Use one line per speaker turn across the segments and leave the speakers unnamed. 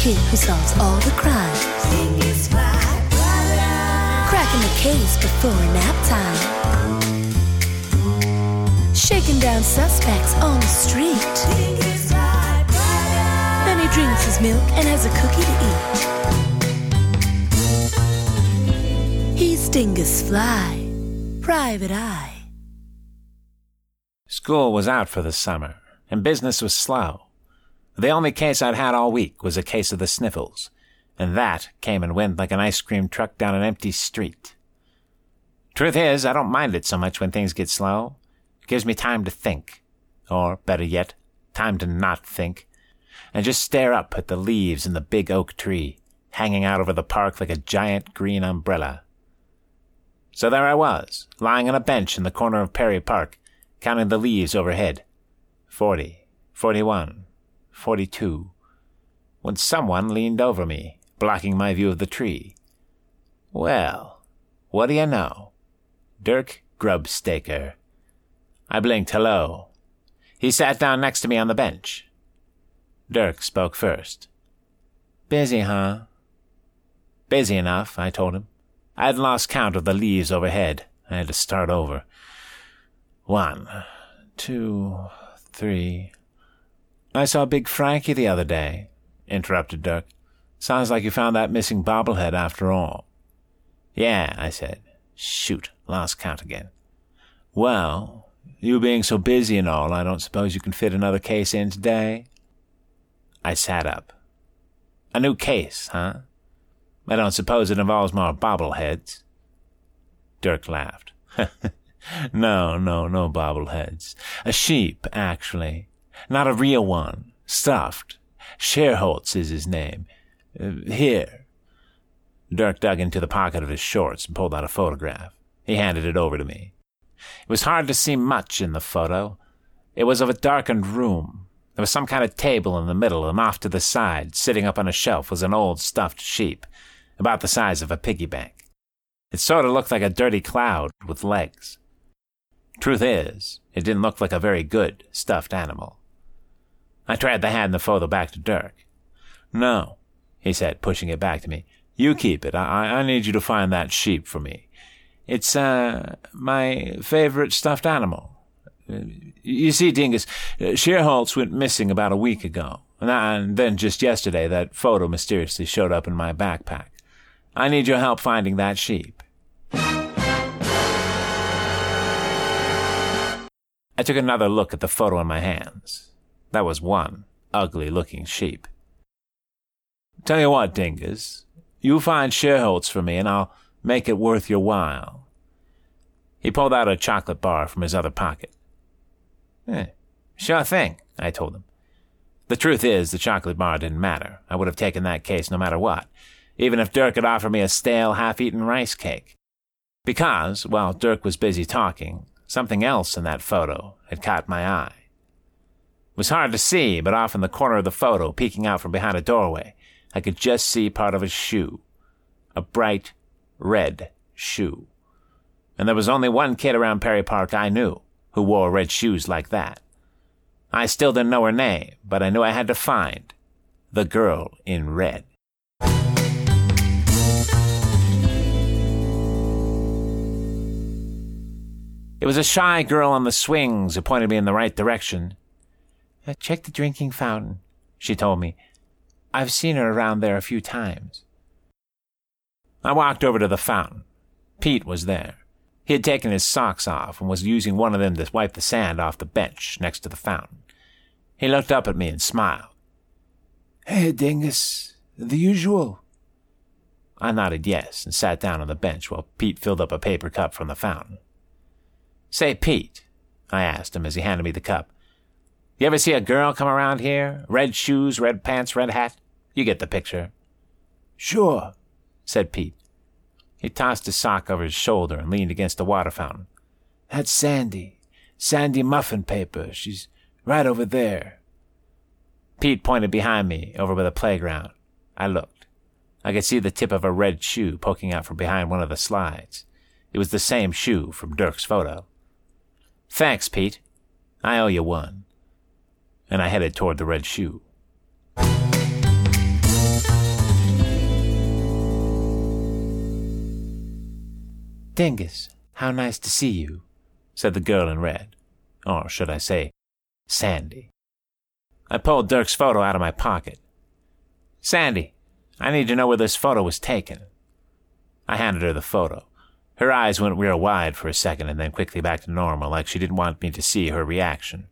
He who solves all the crimes. Cracking the case before nap time. Shaking down suspects on the street. Then he drinks his milk and has a cookie to eat. He's Dingus Fly, Private Eye.
School was out for the summer, and business was slow. The only case I'd had all week was a case of the sniffles, and that came and went like an ice cream truck down an empty street. Truth is, I don't mind it so much when things get slow. It gives me time to think, or better yet, time to not think, and just stare up at the leaves in the big oak tree, hanging out over the park like a giant green umbrella. So there I was, lying on a bench in the corner of Perry Park, counting the leaves overhead. Forty, forty-one, forty-two. When someone leaned over me, blocking my view of the tree. Well, what do you know? Dirk Grubstaker. I blinked hello. He sat down next to me on the bench. Dirk spoke first. Busy, huh? Busy enough, I told him. I had lost count of the leaves overhead. I had to start over. One, two, three. I saw Big Frankie the other day, interrupted Dirk. Sounds like you found that missing bobblehead after all. Yeah, I said. Shoot, lost count again. Well, you being so busy and all, I don't suppose you can fit another case in today? I sat up. A new case, huh? I don't suppose it involves more bobbleheads. Dirk laughed. no, no, no bobbleheads. A sheep, actually. Not a real one. Stuffed. Scherholtz is his name. Uh, here. Dirk dug into the pocket of his shorts and pulled out a photograph. He handed it over to me. It was hard to see much in the photo. It was of a darkened room. There was some kind of table in the middle, and off to the side, sitting up on a shelf, was an old stuffed sheep, about the size of a piggy bank. It sort of looked like a dirty cloud with legs. Truth is, it didn't look like a very good stuffed animal. I tried to hand the photo back to Dirk. No, he said, pushing it back to me. You keep it. I, I need you to find that sheep for me. It's, uh, my favorite stuffed animal. You see, Dingus, Scherholtz went missing about a week ago, and then just yesterday that photo mysteriously showed up in my backpack. I need your help finding that sheep. I took another look at the photo in my hands. That was one ugly looking sheep. Tell you what, Dingus, you find Scherholtz for me and I'll make it worth your while. He pulled out a chocolate bar from his other pocket. Eh, sure thing, I told him. The truth is, the chocolate bar didn't matter. I would have taken that case no matter what, even if Dirk had offered me a stale, half-eaten rice cake. Because, while Dirk was busy talking, something else in that photo had caught my eye. Was hard to see, but off in the corner of the photo, peeking out from behind a doorway, I could just see part of a shoe. A bright red shoe. And there was only one kid around Perry Park I knew who wore red shoes like that. I still didn't know her name, but I knew I had to find the girl in red. It was a shy girl on the swings who pointed me in the right direction. Uh, check the drinking fountain, she told me. I've seen her around there a few times. I walked over to the fountain. Pete was there. He had taken his socks off and was using one of them to wipe the sand off the bench next to the fountain. He looked up at me and smiled. Hey, Dingus, the usual. I nodded yes and sat down on the bench while Pete filled up a paper cup from the fountain. Say, Pete, I asked him as he handed me the cup, you ever see a girl come around here? Red shoes, red pants, red hat? You get the picture. Sure, said Pete. He tossed his sock over his shoulder and leaned against the water fountain. That's Sandy. Sandy Muffin Paper. She's right over there. Pete pointed behind me, over by the playground. I looked. I could see the tip of a red shoe poking out from behind one of the slides. It was the same shoe from Dirk's photo. Thanks, Pete. I owe you one and I headed toward the red shoe. Dingus, how nice to see you, said the girl in red, or should I say, Sandy. I pulled Dirk's photo out of my pocket. Sandy, I need to know where this photo was taken. I handed her the photo. Her eyes went real wide for a second and then quickly back to normal, like she didn't want me to see her reaction.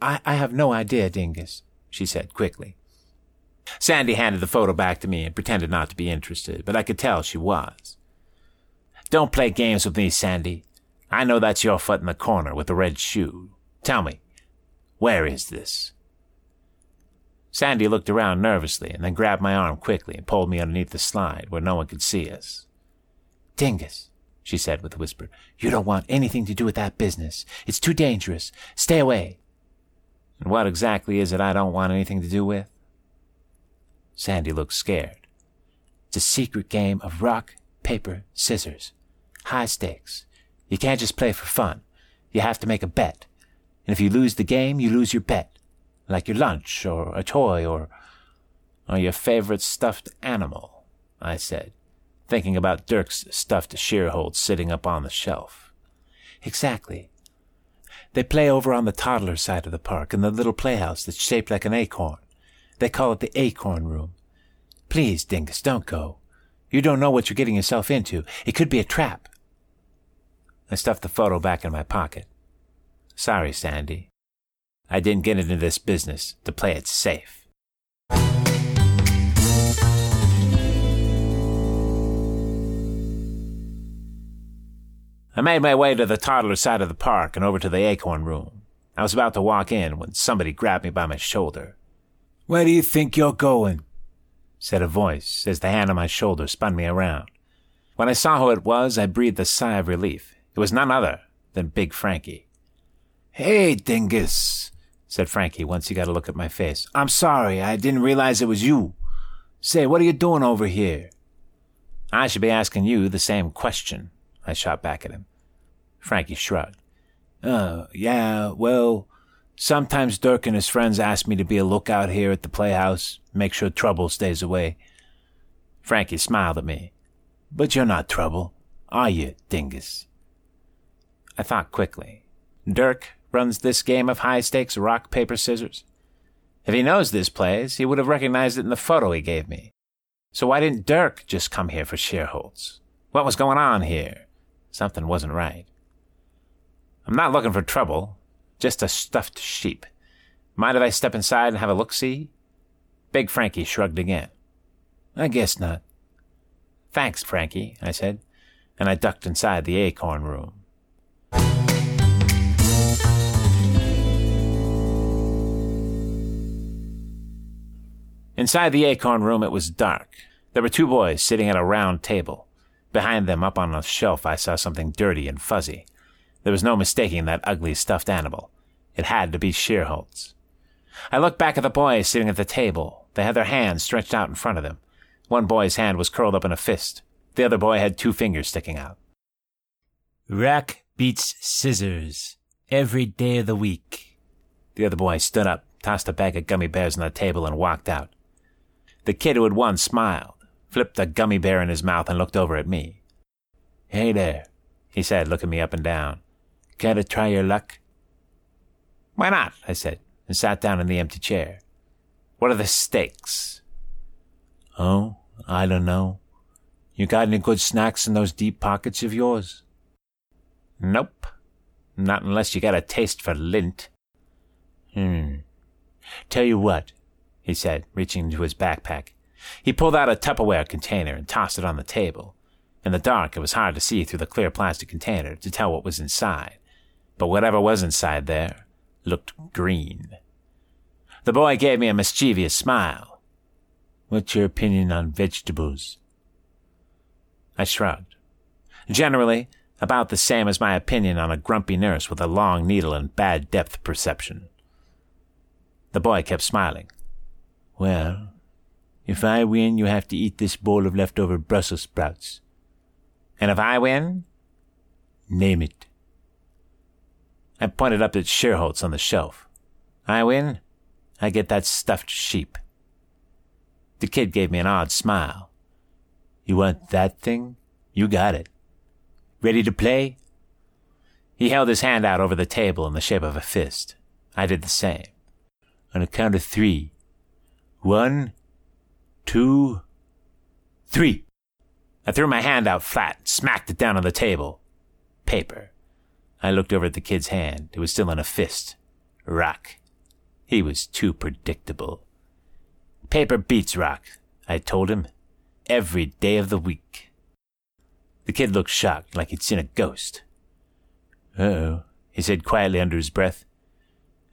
I, I have no idea, Dingus, she said quickly. Sandy handed the photo back to me and pretended not to be interested, but I could tell she was. Don't play games with me, Sandy. I know that's your foot in the corner with the red shoe. Tell me, where is this? Sandy looked around nervously and then grabbed my arm quickly and pulled me underneath the slide where no one could see us. Dingus, she said with a whisper, you don't want anything to do with that business. It's too dangerous. Stay away. And what exactly is it I don't want anything to do with? Sandy looked scared. It's a secret game of rock, paper, scissors. High stakes. You can't just play for fun. You have to make a bet. And if you lose the game, you lose your bet. Like your lunch, or a toy, or, or your favorite stuffed animal, I said, thinking about Dirk's stuffed Sheerholtz sitting up on the shelf. Exactly. They play over on the toddler side of the park in the little playhouse that's shaped like an acorn. They call it the Acorn Room. Please, Dingus, don't go. You don't know what you're getting yourself into. It could be a trap. I stuffed the photo back in my pocket. Sorry, Sandy. I didn't get into this business to play it safe. I made my way to the toddler side of the park and over to the acorn room. I was about to walk in when somebody grabbed me by my shoulder. Where do you think you're going? said a voice as the hand on my shoulder spun me around. When I saw who it was, I breathed a sigh of relief. It was none other than Big Frankie. Hey, Dingus, said Frankie once he got a look at my face. I'm sorry, I didn't realize it was you. Say, what are you doing over here? I should be asking you the same question, I shot back at him. Frankie shrugged. Uh, yeah, well, Sometimes Dirk and his friends ask me to be a lookout here at the playhouse, make sure trouble stays away. Frankie smiled at me. But you're not trouble, are you, dingus? I thought quickly. Dirk runs this game of high stakes rock, paper, scissors. If he knows this place, he would have recognized it in the photo he gave me. So why didn't Dirk just come here for Sheerholtz? What was going on here? Something wasn't right. I'm not looking for trouble, just a stuffed sheep. Mind if I step inside and have a look see? Big Frankie shrugged again. I guess not. Thanks, Frankie, I said, and I ducked inside the acorn room. Inside the acorn room, it was dark. There were two boys sitting at a round table. Behind them, up on a shelf, I saw something dirty and fuzzy. There was no mistaking that ugly stuffed animal. It had to be Sheerholtz. I looked back at the boys sitting at the table. They had their hands stretched out in front of them. One boy's hand was curled up in a fist. The other boy had two fingers sticking out. Rock beats scissors every day of the week. The other boy stood up, tossed a bag of gummy bears on the table, and walked out. The kid who had won smiled, flipped a gummy bear in his mouth, and looked over at me. Hey there, he said, looking me up and down. Care to try your luck? Why not? I said, and sat down in the empty chair. What are the stakes? Oh, I don't know. You got any good snacks in those deep pockets of yours? Nope. Not unless you got a taste for lint. Hmm. Tell you what, he said, reaching into his backpack. He pulled out a Tupperware container and tossed it on the table. In the dark, it was hard to see through the clear plastic container to tell what was inside. But whatever was inside there looked green. The boy gave me a mischievous smile. What's your opinion on vegetables? I shrugged. Generally, about the same as my opinion on a grumpy nurse with a long needle and bad depth perception. The boy kept smiling. Well, if I win, you have to eat this bowl of leftover Brussels sprouts. And if I win? Name it. I pointed up at Sheerholtz on the shelf. I win. I get that stuffed sheep. The kid gave me an odd smile. You want that thing? You got it. Ready to play? He held his hand out over the table in the shape of a fist. I did the same. On a count of three. One, two, three. I threw my hand out flat, and smacked it down on the table. Paper. I looked over at the kid's hand. It was still in a fist. Rock. He was too predictable. Paper beats rock, I told him. Every day of the week. The kid looked shocked, like he'd seen a ghost. Oh, he said quietly under his breath.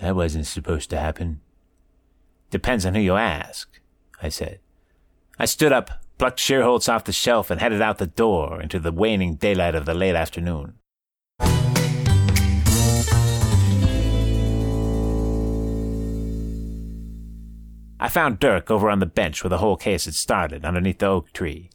That wasn't supposed to happen. Depends on who you ask, I said. I stood up, plucked Sheerholtz off the shelf, and headed out the door into the waning daylight of the late afternoon. I found Dirk over on the bench where the whole case had started, underneath the oak tree.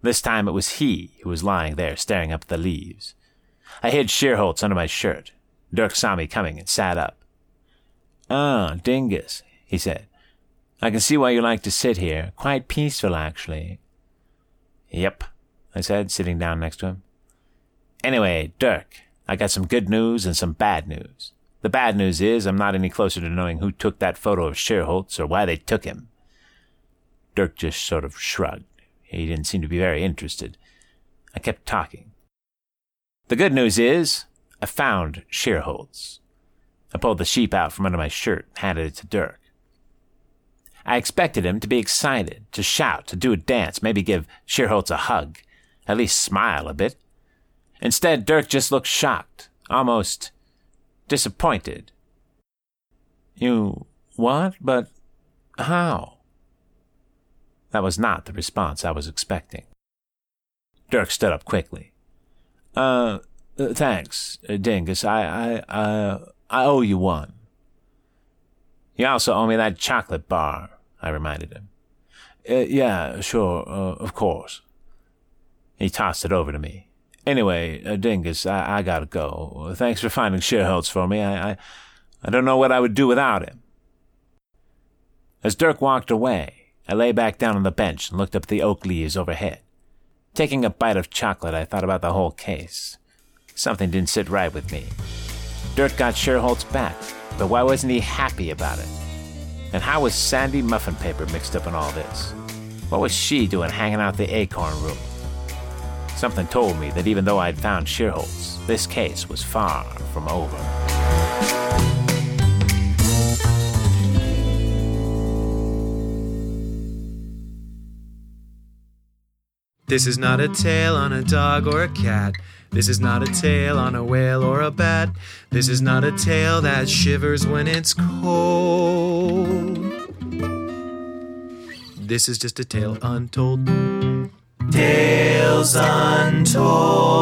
This time it was he who was lying there staring up at the leaves. I hid Sheerholtz under my shirt. Dirk saw me coming and sat up. Ah, Dingus, he said. I can see why you like to sit here. Quite peaceful, actually. Yep, I said, sitting down next to him. Anyway, Dirk, I got some good news and some bad news. The bad news is I'm not any closer to knowing who took that photo of Sheerholtz or why they took him. Dirk just sort of shrugged. He didn't seem to be very interested. I kept talking. The good news is I found Sheerholtz. I pulled the sheep out from under my shirt and handed it to Dirk. I expected him to be excited, to shout, to do a dance, maybe give Sheerholtz a hug, at least smile a bit. Instead, Dirk just looked shocked, almost disappointed. You what? But how? That was not the response I was expecting. Dirk stood up quickly. Uh, uh thanks, uh, Dingus. I, I, uh, I owe you one. You also owe me that chocolate bar, I reminded him. Uh, yeah, sure, uh, of course. He tossed it over to me. Anyway, uh, Dingus, I, I gotta go. Thanks for finding Sheerholtz for me. I, I, I don't know what I would do without him. As Dirk walked away, I lay back down on the bench and looked up at the oak leaves overhead. Taking a bite of chocolate, I thought about the whole case. Something didn't sit right with me. Dirk got Sheerholtz back, but why wasn't he happy about it? And how was Sandy Muffin Paper mixed up in all this? What was she doing hanging out the acorn room? Something told me that even though I'd found Sheerholtz, this case was far from over.
This is not a tale on a dog or a cat. This is not a tale on a whale or a bat. This is not a tale that shivers when it's cold. This is just a tale untold. Tales Untold.